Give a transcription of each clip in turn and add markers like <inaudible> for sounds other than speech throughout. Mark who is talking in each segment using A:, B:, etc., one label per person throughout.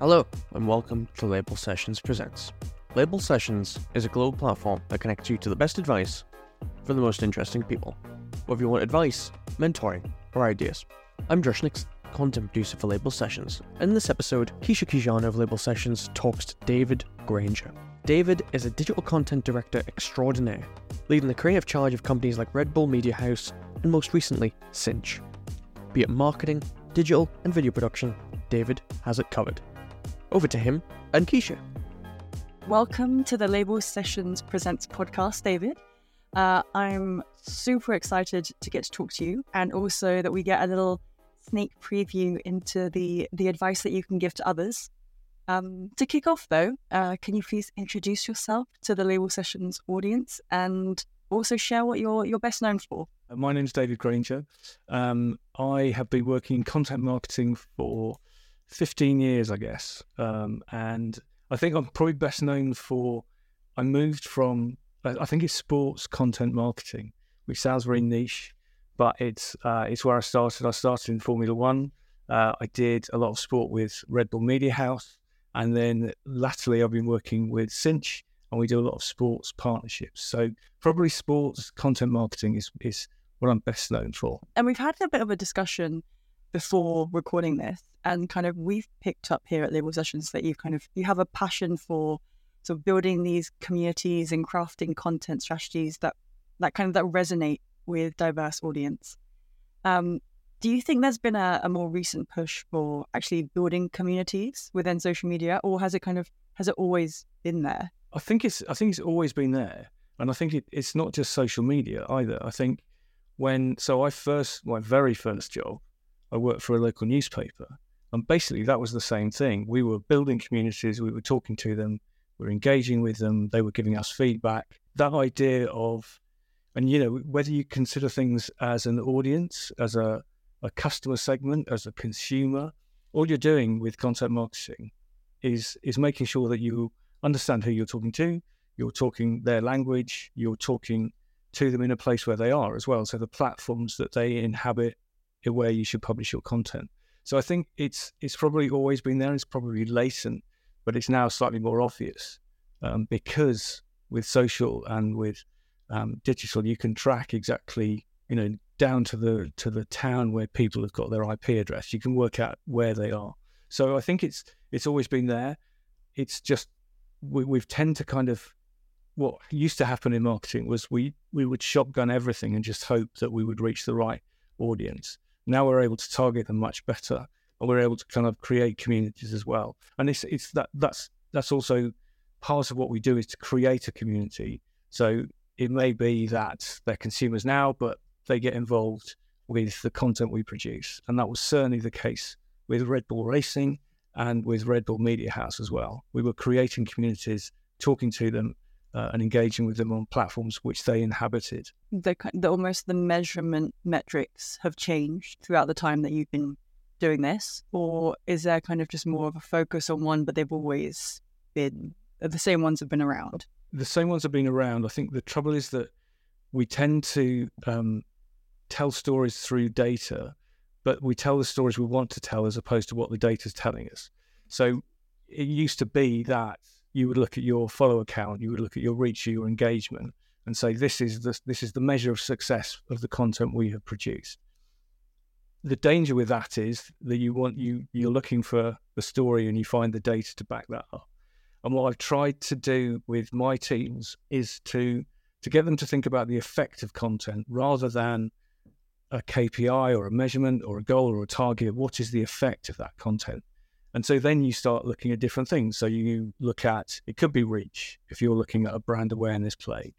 A: Hello, and welcome to Label Sessions Presents. Label Sessions is a global platform that connects you to the best advice from the most interesting people. Whether you want advice, mentoring, or ideas. I'm Josh Nix, content producer for Label Sessions. In this episode, Keishia Quijano of Label Sessions talks to David Granger. David is a digital content director extraordinaire, leading the creative charge of companies like Red Bull Media House and most recently, Cinch. Be it marketing, digital, and video production, David has it covered. Over to him and Keishia.
B: Welcome to the Label Sessions Presents podcast, David. Uh, I'm super excited to get to talk to you, and also that we get a little sneak preview into the the advice that you can give to others. Um, to kick off, though, uh, can you please introduce yourself to the Label Sessions audience and also share what you're you're best known for?
C: Uh, my name is David Granger. Um, I have been working in content marketing for 15 years, I guess, um, and I think I'm probably best known for. I moved from I think it's sports content marketing, which sounds very niche, but it's uh, it's where I started. I started in Formula One. Uh, I did a lot of sport with Red Bull Media House, and then latterly I've been working with Cinch, and we do a lot of sports partnerships. So probably sports content marketing is is what I'm best known for.
B: And we've had a bit of a discussion before recording this, and kind of we've picked up here at Label Sessions that you kind of you have a passion for so building these communities and crafting content strategies that that kind of that resonate with diverse audience. Um, do you think there's been a, a, more recent push for actually building communities within social media, or has it kind of has it always been there?
C: I think it's I think it's always been there, and I think it, it's not just social media either. I think when so I first my very first job, I worked for a local newspaper, and basically that was the same thing. We were building communities, we were talking to them, we're engaging with them, they were giving us feedback. That idea of, and you know, whether you consider things as an audience, as a, a customer segment, as a consumer, all you're doing with content marketing is is making sure that you understand who you're talking to, you're talking their language, you're talking to them in a place where they are as well. So the platforms that they inhabit where you should publish your content. So I think it's it's probably always been there. It's probably latent but it's now slightly more obvious um, because with social and with um, digital, you can track exactly, you know, down to the to the town where people have got their IP address. You can work out where they are. So I think it's it's always been there. It's just we, we've tend to kind of what used to happen in marketing was we we would shotgun everything and just hope that we would reach the right audience. Now we're able to target them much better and we're able to kind of create communities as well. And it's it's that that's that's also part of what we do is to create a community. So it may be that they're consumers now, but they get involved with the content we produce, and that was certainly the case with Red Bull Racing and with Red Bull Media House as well. We were creating communities, talking to them, uh, and engaging with them on platforms which they inhabited.
B: The, the almost the measurement metrics have changed throughout the time that you've been doing this, or is there kind of just more of a focus on one, but they've always been the same ones have been around?
C: The same ones have been around. I think the trouble is that we tend to um, tell stories through data, but we tell the stories we want to tell as opposed to what the data is telling us. So it used to be that you would look at your follow account, you would look at your reach, your engagement, and say this is the, this is the measure of success of the content we have produced the danger with that is that you want you you're looking for the story and you find the data to back that up. And what I've tried to do with my teams is to to get them to think about the effect of content rather than a KPI or a measurement or a goal or a target. What is the effect of that content? And so then you start looking at different things. So you look at it could be reach if you're looking at a brand awareness play.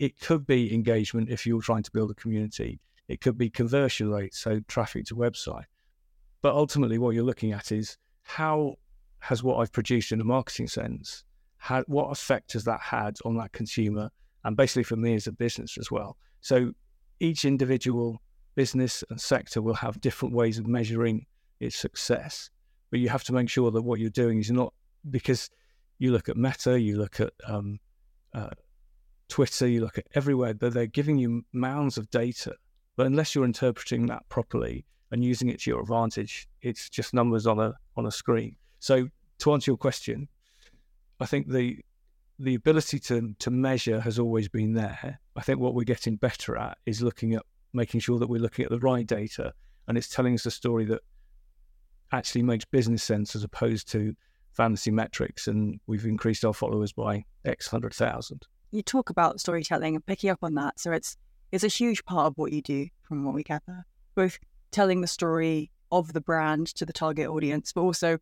C: It could be engagement if you're trying to build a community. It could be conversion rate, so traffic to website. But ultimately, what you're looking at is how has what I've produced in a marketing sense, had, what effect has that had on that consumer, and basically for me as a business as well. So each individual business and sector will have different ways of measuring its success, but you have to make sure that what you're doing is not because you look at Meta, you look at um, uh, Twitter, you look at everywhere, but they're giving you mounds of data but unless you're interpreting that properly and using it to your advantage, it's just numbers on a on a screen. So to answer your question, I think the the ability to to measure has always been there. I think what we're getting better at is looking at making sure that we're looking at the right data and it's telling us a story that actually makes business sense as opposed to fantasy metrics and we've increased our followers by X hundred thousand.
B: You talk about storytelling and picking up on that. So it's it's a huge part of what you do from what we gather. Both telling the story of the brand to the target audience, but also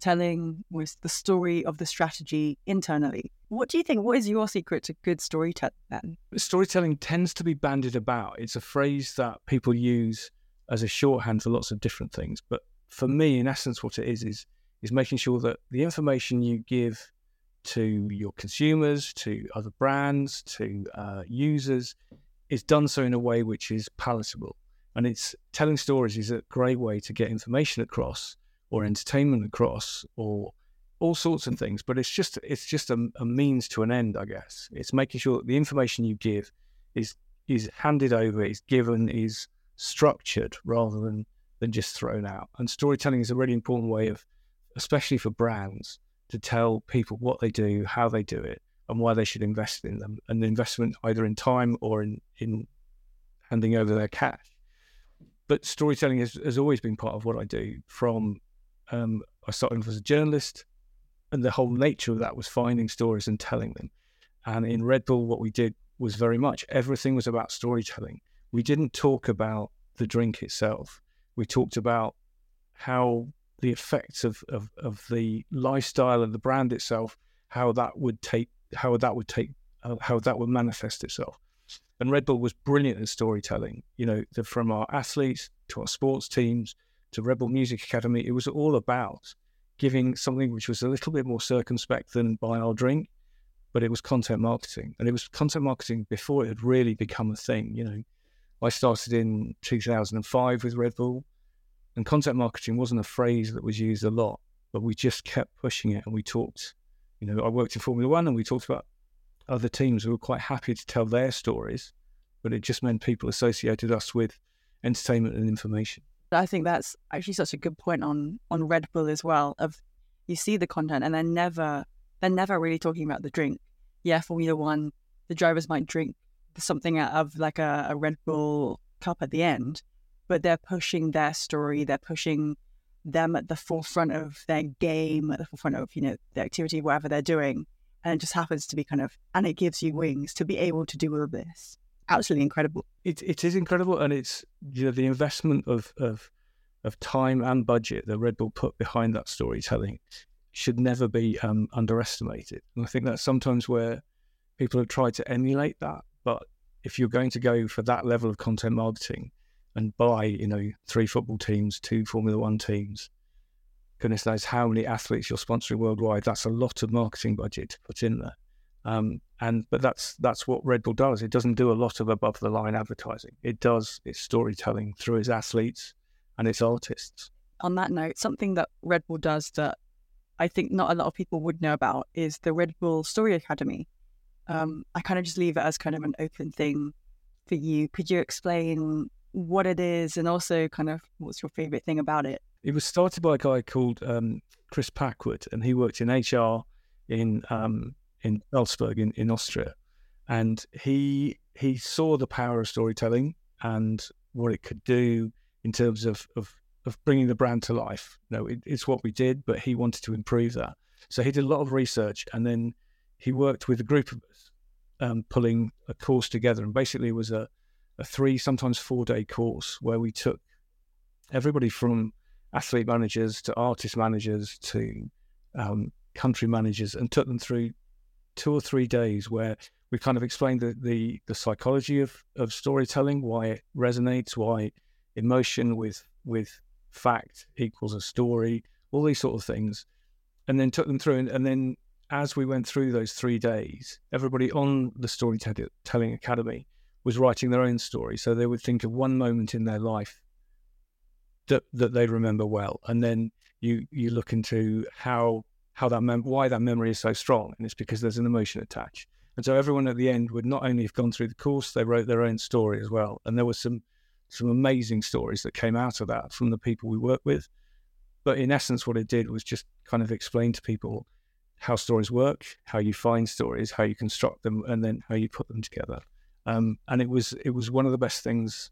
B: telling was the story of the strategy internally. What do you think? What is your secret to good storytelling then?
C: Storytelling tends to be bandied about. It's a phrase that people use as a shorthand for lots of different things. But for me, in essence, what it is is is making sure that the information you give to your consumers, to other brands, to uh, users, is done so in a way which is palatable. And it's telling stories is a great way to get information across or entertainment across or all sorts of things. But it's just it's just a, a means to an end, I guess. It's making sure that the information you give is is handed over, is given, is structured rather than than just thrown out. And storytelling is a really important way of, especially for brands, to tell people what they do, how they do it, and why they should invest in them. And the investment either in time or in in handing over their cash. But storytelling has, has always been part of what I do from um, I started off as a journalist, and the whole nature of that was finding stories and telling them. And in Red Bull, what we did was very much everything was about storytelling. We didn't talk about the drink itself. We talked about how the effects of, of, of the lifestyle and the brand itself, how that would take, how that would take, uh, how that would manifest itself. And Red Bull was brilliant at storytelling. You know, the, from our athletes to our sports teams to Red Bull Music Academy, it was all about giving something which was a little bit more circumspect than buy our drink, but it was content marketing. And it was content marketing before it had really become a thing. You know, I started in 2005 with Red Bull, and content marketing wasn't a phrase that was used a lot, but we just kept pushing it and we talked. You know, I worked in Formula One and we talked about other teams who were quite happy to tell their stories, but it just meant people associated us with entertainment and information.
B: I think that's actually such a good point on on Red Bull as well. Of you see the content and they're never they're never really talking about the drink. Yeah, Formula One, the drivers might drink something out of like a, a Red Bull cup at the end, but they're pushing their story. They're pushing them at the forefront of their game, at the forefront of you know the activity, whatever they're doing, and it just happens to be kind of and it gives you wings to be able to do all of this absolutely incredible.
C: It it is incredible, and it's you know the investment of of of time and budget that Red Bull put behind that storytelling should never be um, underestimated. And I think that's sometimes where people have tried to emulate that, but if you're going to go for that level of content marketing and buy, you know, three football teams, two Formula One teams, goodness knows how many athletes you're sponsoring worldwide, that's a lot of marketing budget to put in there. Um, and but that's that's what Red Bull does. It doesn't do a lot of above the line advertising. It does its storytelling through its athletes and its artists.
B: On that note, something that Red Bull does that I think not a lot of people would know about is the Red Bull Story Academy. Um, I kind of just leave it as kind of an open thing for you. Could you explain what it is and also kind of what's your favorite thing about it?
C: It was started by a guy called um, Chris Packwood, and he worked in HR in um, in Salzburg in, in Austria, and he he saw the power of storytelling and what it could do in terms of of, of bringing the brand to life. You know, it, it's what we did, but he wanted to improve that. So he did a lot of research, and then he worked with a group of us, um, pulling a course together, and basically it was a a three, sometimes four day course where we took everybody from athlete managers to artist managers to um, country managers and took them through two or three days where we kind of explained the, the, the psychology of, of storytelling, why it resonates, why emotion with with fact equals a story, all these sort of things, and then took them through. And, and then as we went through those three days, everybody on the Storytelling Academy was writing their own story. So they would think of one moment in their life that that they remember well, and then you you look into how how that mem- why that memory is so strong, and it's because there's an emotion attached. And so everyone at the end would not only have gone through the course, they wrote their own story as well. And there was some some amazing stories that came out of that from the people we work with. But in essence, what it did was just kind of explain to people how stories work, how you find stories, how you construct them, and then how you put them together. Um, and it was it was one of the best things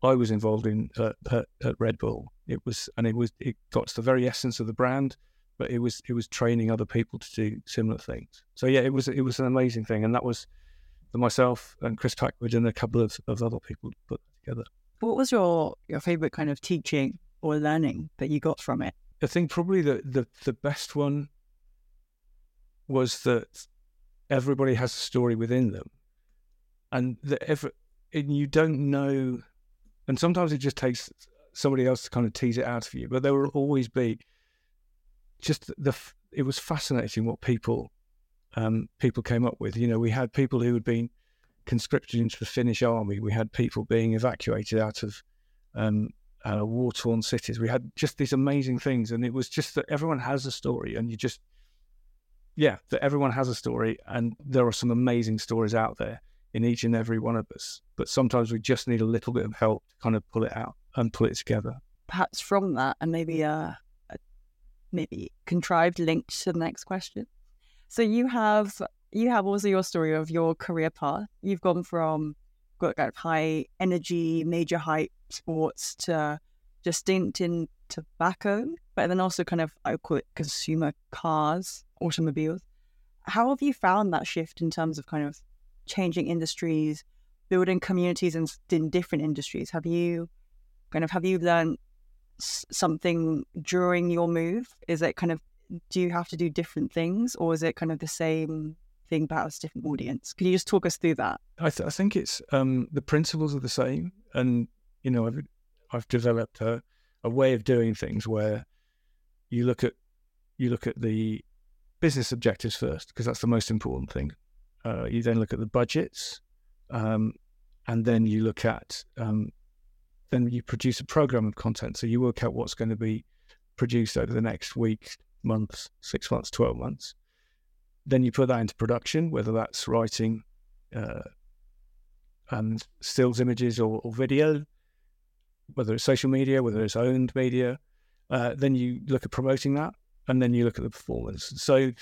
C: I was involved in at, at, at, Red Bull. It was and it was it got to the very essence of the brand, but it was it was training other people to do similar things. So yeah, it was it was an amazing thing, and that was myself and Chris Packwood and a couple of, of other people put together.
B: What was your your favorite kind of teaching or learning that you got from it?
C: I think probably the the, the best one was that everybody has a story within them, and that every and you don't know, and sometimes it just takes somebody else to kind of tease it out of you. But there will always be just the. It was fascinating what people um, people came up with. You know, we had people who had been conscripted into the Finnish army. We had people being evacuated out of um, uh, war torn cities. We had just these amazing things, and it was just that everyone has a story, and you just yeah, that everyone has a story, and there are some amazing stories out there in each and every one of us. But sometimes we just need a little bit of help to kind of pull it out and pull it together.
B: Perhaps from that, and maybe a, a maybe contrived link to the next question. So you have you have also your story of your career path. You've gone from got kind of high energy, major hype sports to just stint in tobacco, but then also kind of I call it consumer cars automobiles. How have you found that shift in terms of kind of changing industries, building communities in, in different industries? Have you kind of have you learned something during your move? Is it kind of do you have to do different things, or is it kind of the same thing but a different audience? Can you just talk us through that?
C: I, th- I think it's um, the principles are the same, and you know I've I've developed a, a way of doing things where you look at you look at the business objectives first because that's the most important thing. Uh, you then look at the budgets, um, and then you look at um, then you produce a program of content. So you work out what's going to be produced over the next week, months, six months, twelve months. Then you put that into production, whether that's writing uh, and stills images or, or, video, whether it's social media, whether it's owned media. Uh, then you look at promoting that, and then you look at the performance. So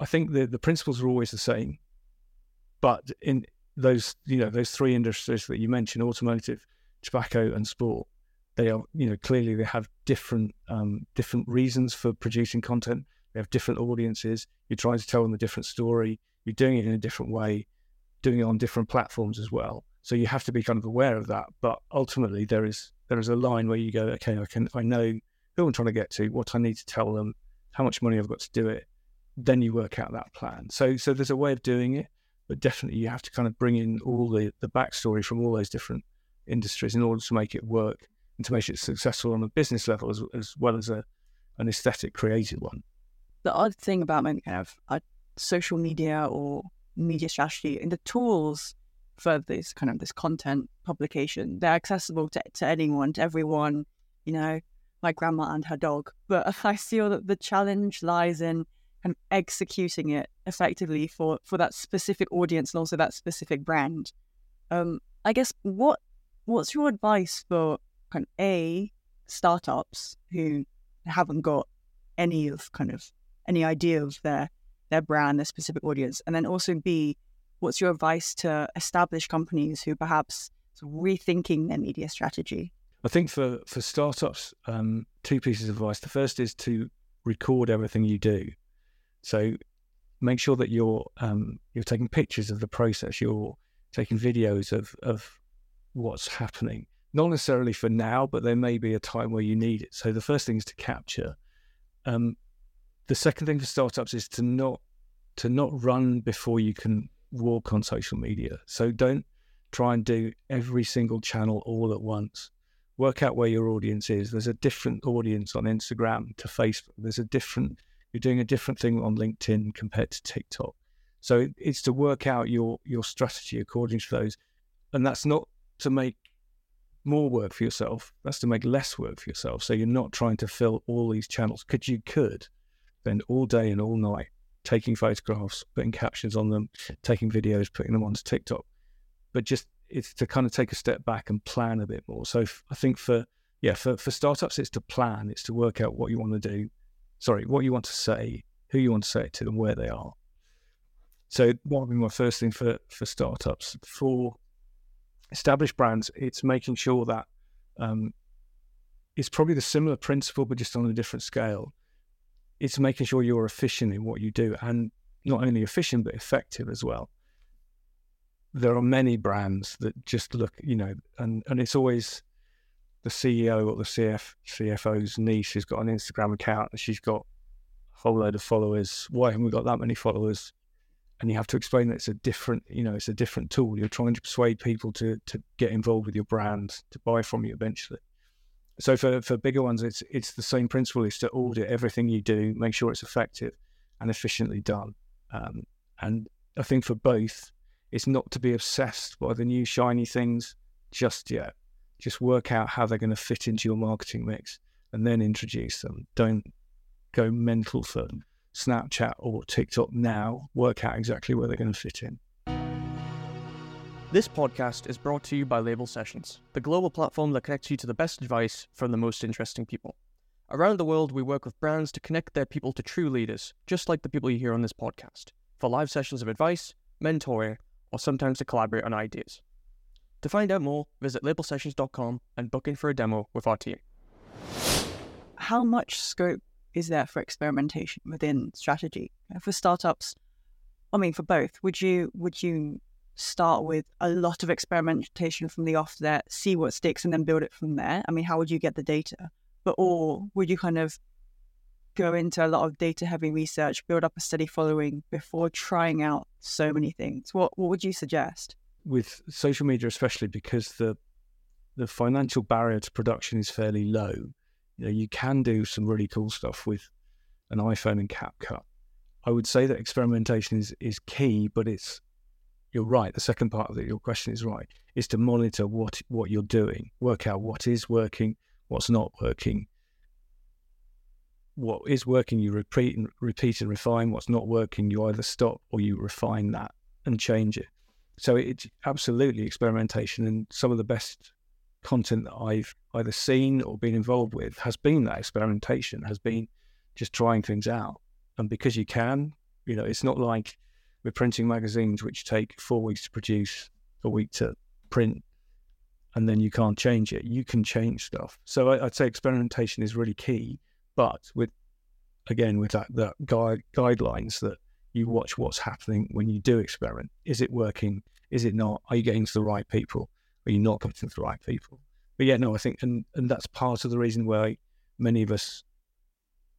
C: I think the the principles are always the same, but in those you know those three industries that you mentioned, automotive, tobacco, and sport, they are you know clearly they have different um, different reasons for producing content. They have different audiences. You're trying to tell them a different story. You're doing it in a different way, doing it on different platforms as well. So you have to be kind of aware of that. But ultimately, there is there is a line where you go, okay, I can I know who I'm trying to get to, what I need to tell them, how much money I've got to do it. Then you work out that plan. So, so there's a way of doing it, but definitely you have to kind of bring in all the the backstory from all those different industries in order to make it work and to make it successful on a business level as, as well as a an aesthetic creative one.
B: The odd thing about kind of a social media or media strategy and the tools for this kind of this content publication, they're accessible to, to anyone, to everyone. You know, my grandma and her dog. But <laughs> I feel that the challenge lies in kind of executing it effectively for, for that specific audience and also that specific brand. Um, I guess what what's your advice for kind of a startups who haven't got any of kind of any idea of their their brand, their specific audience, and then also b what's your advice to established companies who perhaps are rethinking their media strategy?
C: I think for for startups, um, two pieces of advice. The first is to record everything you do. So make sure that you're um, you're taking pictures of the process. You're taking videos of of what's happening. Not necessarily for now, but there may be a time where you need it. So the first thing is to capture. Um, the second thing for startups is to not to not run before you can walk on social media. So don't try and do every single channel all at once work out where your audience is. There's a different audience on Instagram to Facebook. There's a different, you're doing a different thing on LinkedIn compared to TikTok. So it's to work out your your strategy according to those. And that's not to make more work for yourself. That's to make less work for yourself. So you're not trying to fill all these channels. Because you could spend all day and all night taking photographs, putting captions on them, taking videos, putting them onto TikTok. But just it's to kind of take a step back and plan a bit more. So f- I think for yeah, for, for startups, it's to plan, it's to work out what you want to do, sorry, what you want to say, who you want to say it to, and where they are. So, what would be my first thing for, for startups? For established brands, it's making sure that um, it's probably the similar principle, but just on a different scale. It's making sure you're efficient in what you do and not only efficient, but effective as well. There are many brands that just look, you know, and, and it's always the CEO or the CF, CFO's niece who's got an Instagram account and she's got a whole load of followers. Why haven't we got that many followers? And you have to explain that it's a different, you know, it's a different tool. You're trying to persuade people to to get involved with your brand, to buy from you eventually. So for, for bigger ones, it's it's the same principle: is to audit everything you do, make sure it's effective and efficiently done. Um, and I think for both, it's not to be obsessed by the new shiny things just yet. Just work out how they're going to fit into your marketing mix and then introduce them. Don't go mental for Snapchat or TikTok now. Work out exactly where they're going to fit in.
A: This podcast is brought to you by Label Sessions, the global platform that connects you to the best advice from the most interesting people. Around the world, we work with brands to connect their people to true leaders, just like the people you hear on this podcast, for live sessions of advice, mentoring, or sometimes to collaborate on ideas. To find out more, visit labelsessions.com and book in for a demo with our team.
B: How much scope is there for experimentation within strategy for startups? I mean, for both, would you would you start with a lot of experimentation from the offset, see what sticks, and then build it from there? I mean, how would you get the data? But or would you kind of go into a lot of data heavy research, build up a steady following before trying out so many things? What what would you suggest?
C: With social media, especially because the the financial barrier to production is fairly low. You know, you can do some really cool stuff with an iPhone and CapCut. I would say that experimentation is is key, but it's you're right. The second part of the, your question is right. Is to monitor what what you're doing, work out what is working, what's not working. What is working, you repeat and repeat and refine. What's not working, you either stop or you refine that and change it. So it's absolutely experimentation, and some of the best content that I've either seen or been involved with has been that experimentation, has been just trying things out. And because you can, you know, it's not like we're printing magazines which take four weeks to produce, a week to print, and then you can't change it. You can change stuff. So I, would say experimentation is really key, but with again with that, that guide, guidelines that you watch what's happening when you do experiment. Is it working? Is it not? Are you getting to the right people? Are you not getting to the right people? But yeah, no, I think, and and that's part of the reason why many of us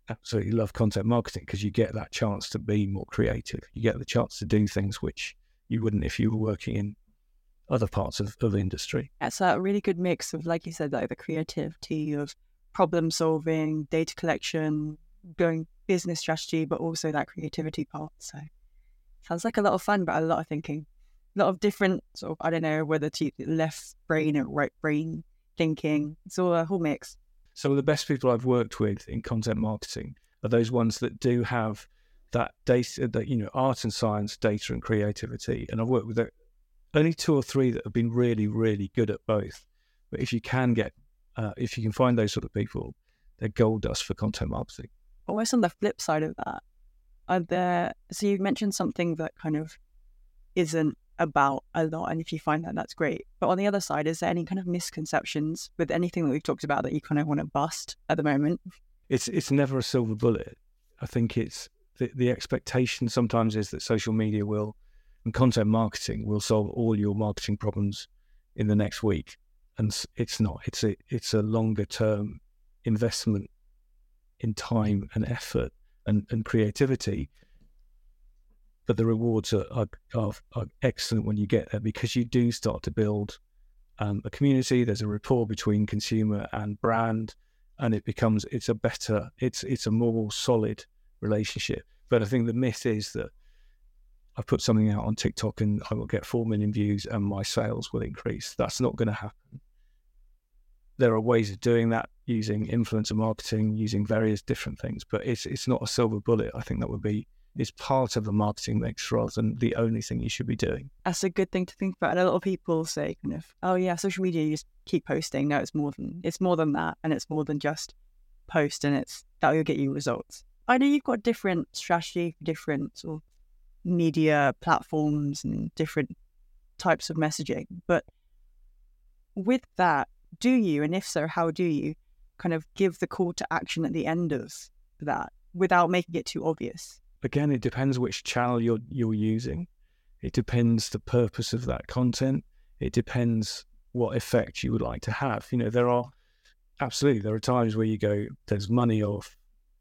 C: absolutely love content marketing because you get that chance to be more creative. You get the chance to do things which you wouldn't if you were working in other parts of, of the industry.
B: It's a really good mix of, like you said, like the creativity of problem solving, data collection, going business strategy, but also that creativity part. So sounds like a lot of fun, but a lot of thinking, a lot of different sort of, I don't know whether to left brain or right brain thinking. It's all a whole mix
C: some of the best people I've worked with in content marketing are those ones that do have that data, that you know, art and science, data and creativity. And I've worked with only two or three that have been really, really good at both. But if you can get, uh, if you can find those sort of people, they're gold dust for content marketing.
B: Almost on the flip side of that, are there? So you mentioned something that kind of isn't about a lot. And if you find that, that's great. But on the other side, is there any kind of misconceptions with anything that we've talked about that you kind of want to bust at the moment?
C: It's it's never a silver bullet. I think it's the, the expectation sometimes is that social media will and content marketing will solve all your marketing problems in the next week, and it's not. It's a it's a longer term investment in time and effort and, and creativity but the rewards are, are, are, are, excellent when you get there because you do start to build um, a community. There's a rapport between consumer and brand, and it becomes it's a better, it's it's a more solid relationship. But I think the myth is that I put something out on TikTok and I will get four million views and my sales will increase. That's not going to happen. There are ways of doing that using influencer marketing, using various different things, but it's it's not a silver bullet. I think that would be is part of the marketing mix rather than the only thing you should be doing.
B: That's a good thing to think about. And a lot of people say kind of, oh yeah, social media, you just keep posting. No, it's more than it's more than that, and it's more than just post, and it's that will get you results. I know you've got different strategy for different sort of media platforms and different types of messaging, but with that, do you, and if so, how do you kind of give the call to action at the end of that without making it too obvious?
C: Again, it depends which channel you're you're using. It depends the purpose of that content. It depends what effect you would like to have. You know, there are absolutely there are times where you go, there's money off,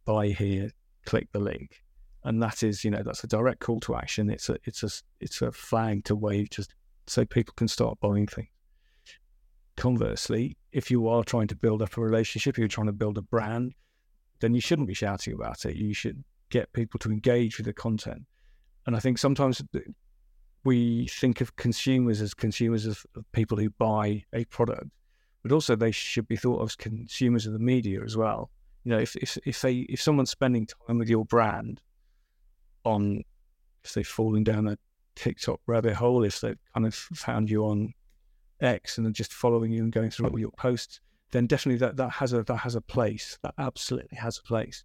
C: buy here, click the link, and that is you know that's a direct call to action. It's a it's a it's a flag to wave just so people can start buying things. Conversely, if you are trying to build up a relationship, you're trying to build a brand, then you shouldn't be shouting about it. You should get people to engage with the content. And I think sometimes we think of consumers as consumers of, people who buy a product, but also they should be thought of as consumers of the media as well. You know, if if if they if someone's spending time with your brand on if they've fallen down a TikTok rabbit hole, if they've kind of found you on X and then just following you and going through all your posts, then definitely that, that has a that has a place. That absolutely has a place.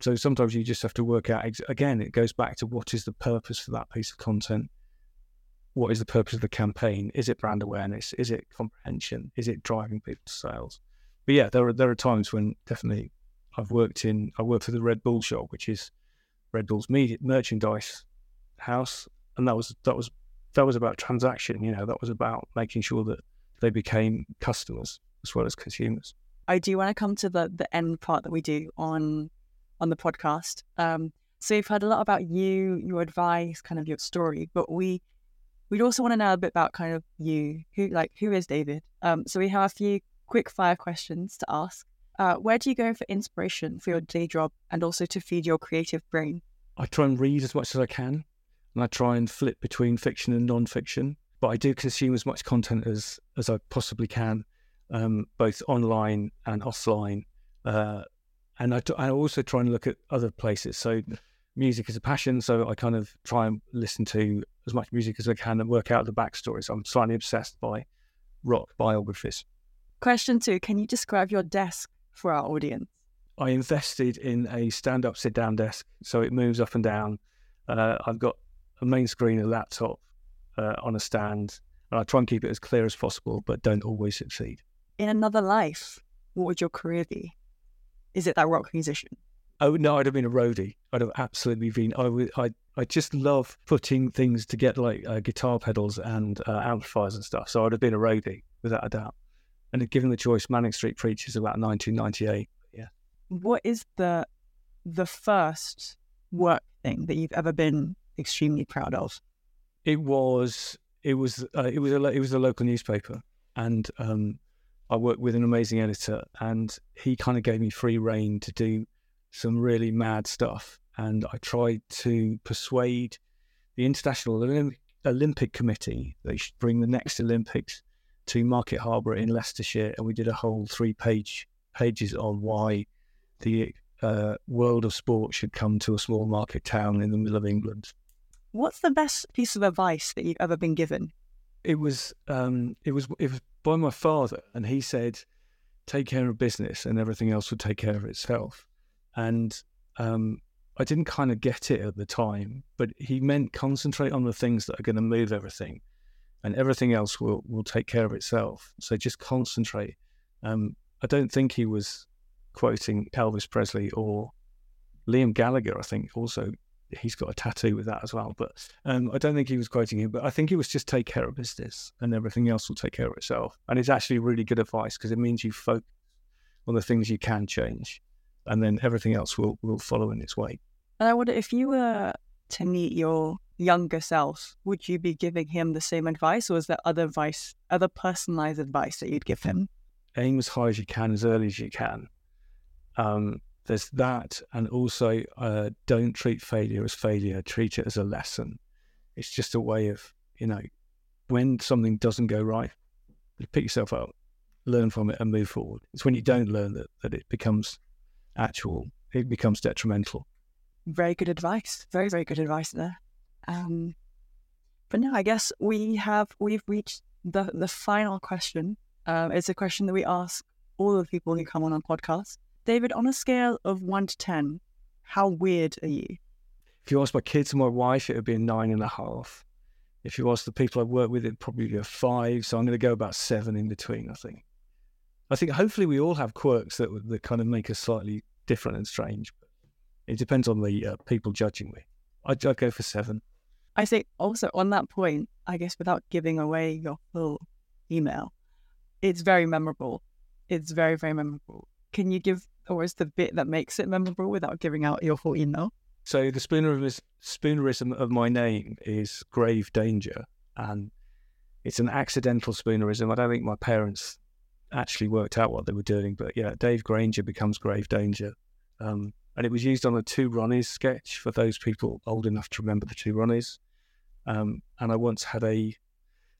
C: So sometimes you just have to work out again, it goes back to what is the purpose for that piece of content? What is the purpose of the campaign? Is it brand awareness? Is it comprehension? Is it driving people to sales? But yeah, there are there are times when definitely I've worked in I worked for the Red Bull shop, which is Red Bull's media merchandise house, and that was that was that was about transaction. You know, that was about making sure that they became customers as well as consumers.
B: I do want to come to the the end part that we do on on the podcast. Um, so we've heard a lot about you, your advice, kind of your story, but we we'd also want to know a bit about kind of you, who like who is David? Um, so we have a few quick fire questions to ask. Uh, where do you go for inspiration for your day job and also to feed your creative brain?
C: I try and read as much as I can and I try and flip between fiction and non-fiction. But I do consume as much content as as I possibly can, um, both online and offline. Uh, and I, t- I also try and look at other places. So music is a passion, so I kind of try and listen to as much music as I can and work out the backstories. I'm slightly obsessed by rock biographies.
B: Question two: Can you describe your desk for our audience?
C: I invested in a stand-up, sit-down desk, so it moves up and down. Uh, I've got a main screen, a laptop uh, on a stand, and I try and keep it as clear as possible, but don't always succeed.
B: In another life, what would your career be? Is it that rock musician?
C: Oh no, I'd have been a roadie. I'd have absolutely been. I would. I. I just love putting things together, like uh, guitar pedals and uh, amplifiers and stuff. So I'd have been a roadie without a doubt. And given the choice, Manic Street Preachers about 1998. Yeah.
B: What is the the first work thing that you've ever been extremely proud of?
C: It was it was uh, it was a it was a local newspaper, and um, I worked with an amazing editor, and he kind of gave me free reign to do some really mad stuff, and I tried to persuade the International Olympic, Olympic Committee they should bring the next Olympics to Market Harborough in Leicestershire, and we did a whole three page pages on why the uh, world of sport should come to a small market town in the middle of England.
B: What's the best piece of advice that you've ever been given?
C: It was um, it was it was by my father, and he said, "Take care of business, and everything else will take care of itself." And um, I didn't kind of get it at the time, but he meant concentrate on the things that are going to move everything, and everything else will will take care of itself. So just concentrate. Um, I don't think he was quoting Elvis Presley or Liam Gallagher. I think also he's got a tattoo with that as well. But um, I don't think he was quoting him, but I think he was just take care of business and everything else will take care of itself. And it's actually really good advice because it means you focus on the things you can change and then everything else will, will follow in its way.
B: And I wonder if you were to meet your younger self, would you be giving him the same advice or is there other advice, other personalized advice that you'd give him?
C: Aim as high as you can, as early as you can. Um, there's that, and also uh, don't treat failure as failure. Treat it as a lesson. It's just a way of you know when something doesn't go right, pick yourself up, learn from it, and move forward. It's when you don't learn that that it becomes actual. It becomes detrimental.
B: very good advice. Very, very good advice there. Um, but now I guess we have we've reached the the final question. Um, it's a question that we ask all the people who come on our podcast. David, on a scale of one to ten, how weird are you?
C: If you asked my kids and my wife, it would be a nine and a half. If you ask the people I work with, it'd probably be a five. So I'm going to go about seven in between. I think. I think hopefully we all have quirks that that kind of make us slightly different and strange. But it depends on the uh, people judging me. I'd, I'd go for seven.
B: I think also on that point, I guess without giving away your full email, it's very memorable. It's very, very memorable. Can you give, always the bit that makes it memorable without giving out your full email?
C: So the spoonerism, spoonerism of my name is grave danger, and it's an accidental spoonerism. I don't think my parents actually worked out what they were doing, but yeah, Dave Granger becomes grave danger. Um, and it was used on a two Ronnies sketch for those people old enough to remember the two Ronnies. Um, and I once had a,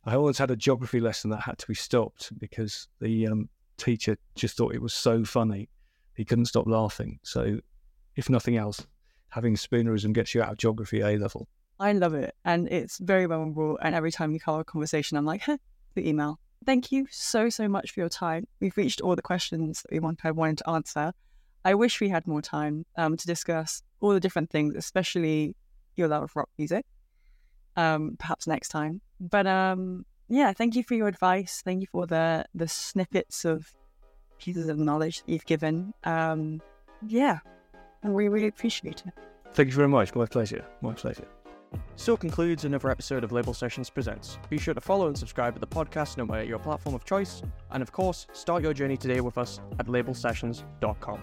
C: I once had a geography lesson that had to be stopped because the um, teacher just thought it was so funny, he couldn't stop laughing. So, if nothing else, having spoonerism gets you out of geography A level.
B: I love it, and it's very memorable. And every time we have a conversation, I'm like, huh, <laughs> the email. Thank you so so much for your time. We've reached all the questions that we want, I wanted to answer. I wish we had more time um, to discuss all the different things, especially your love of rock music. Um, perhaps next time. But um, yeah, thank you for your advice. Thank you for the the snippets of pieces of knowledge that you've given. Um, yeah, and we really appreciate it.
C: Thank you very much. My pleasure. My pleasure.
A: So concludes another episode of Label Sessions Presents. Be sure to follow and subscribe to the podcast no matter your platform of choice, and of course, start your journey today with us at labelsessions.com.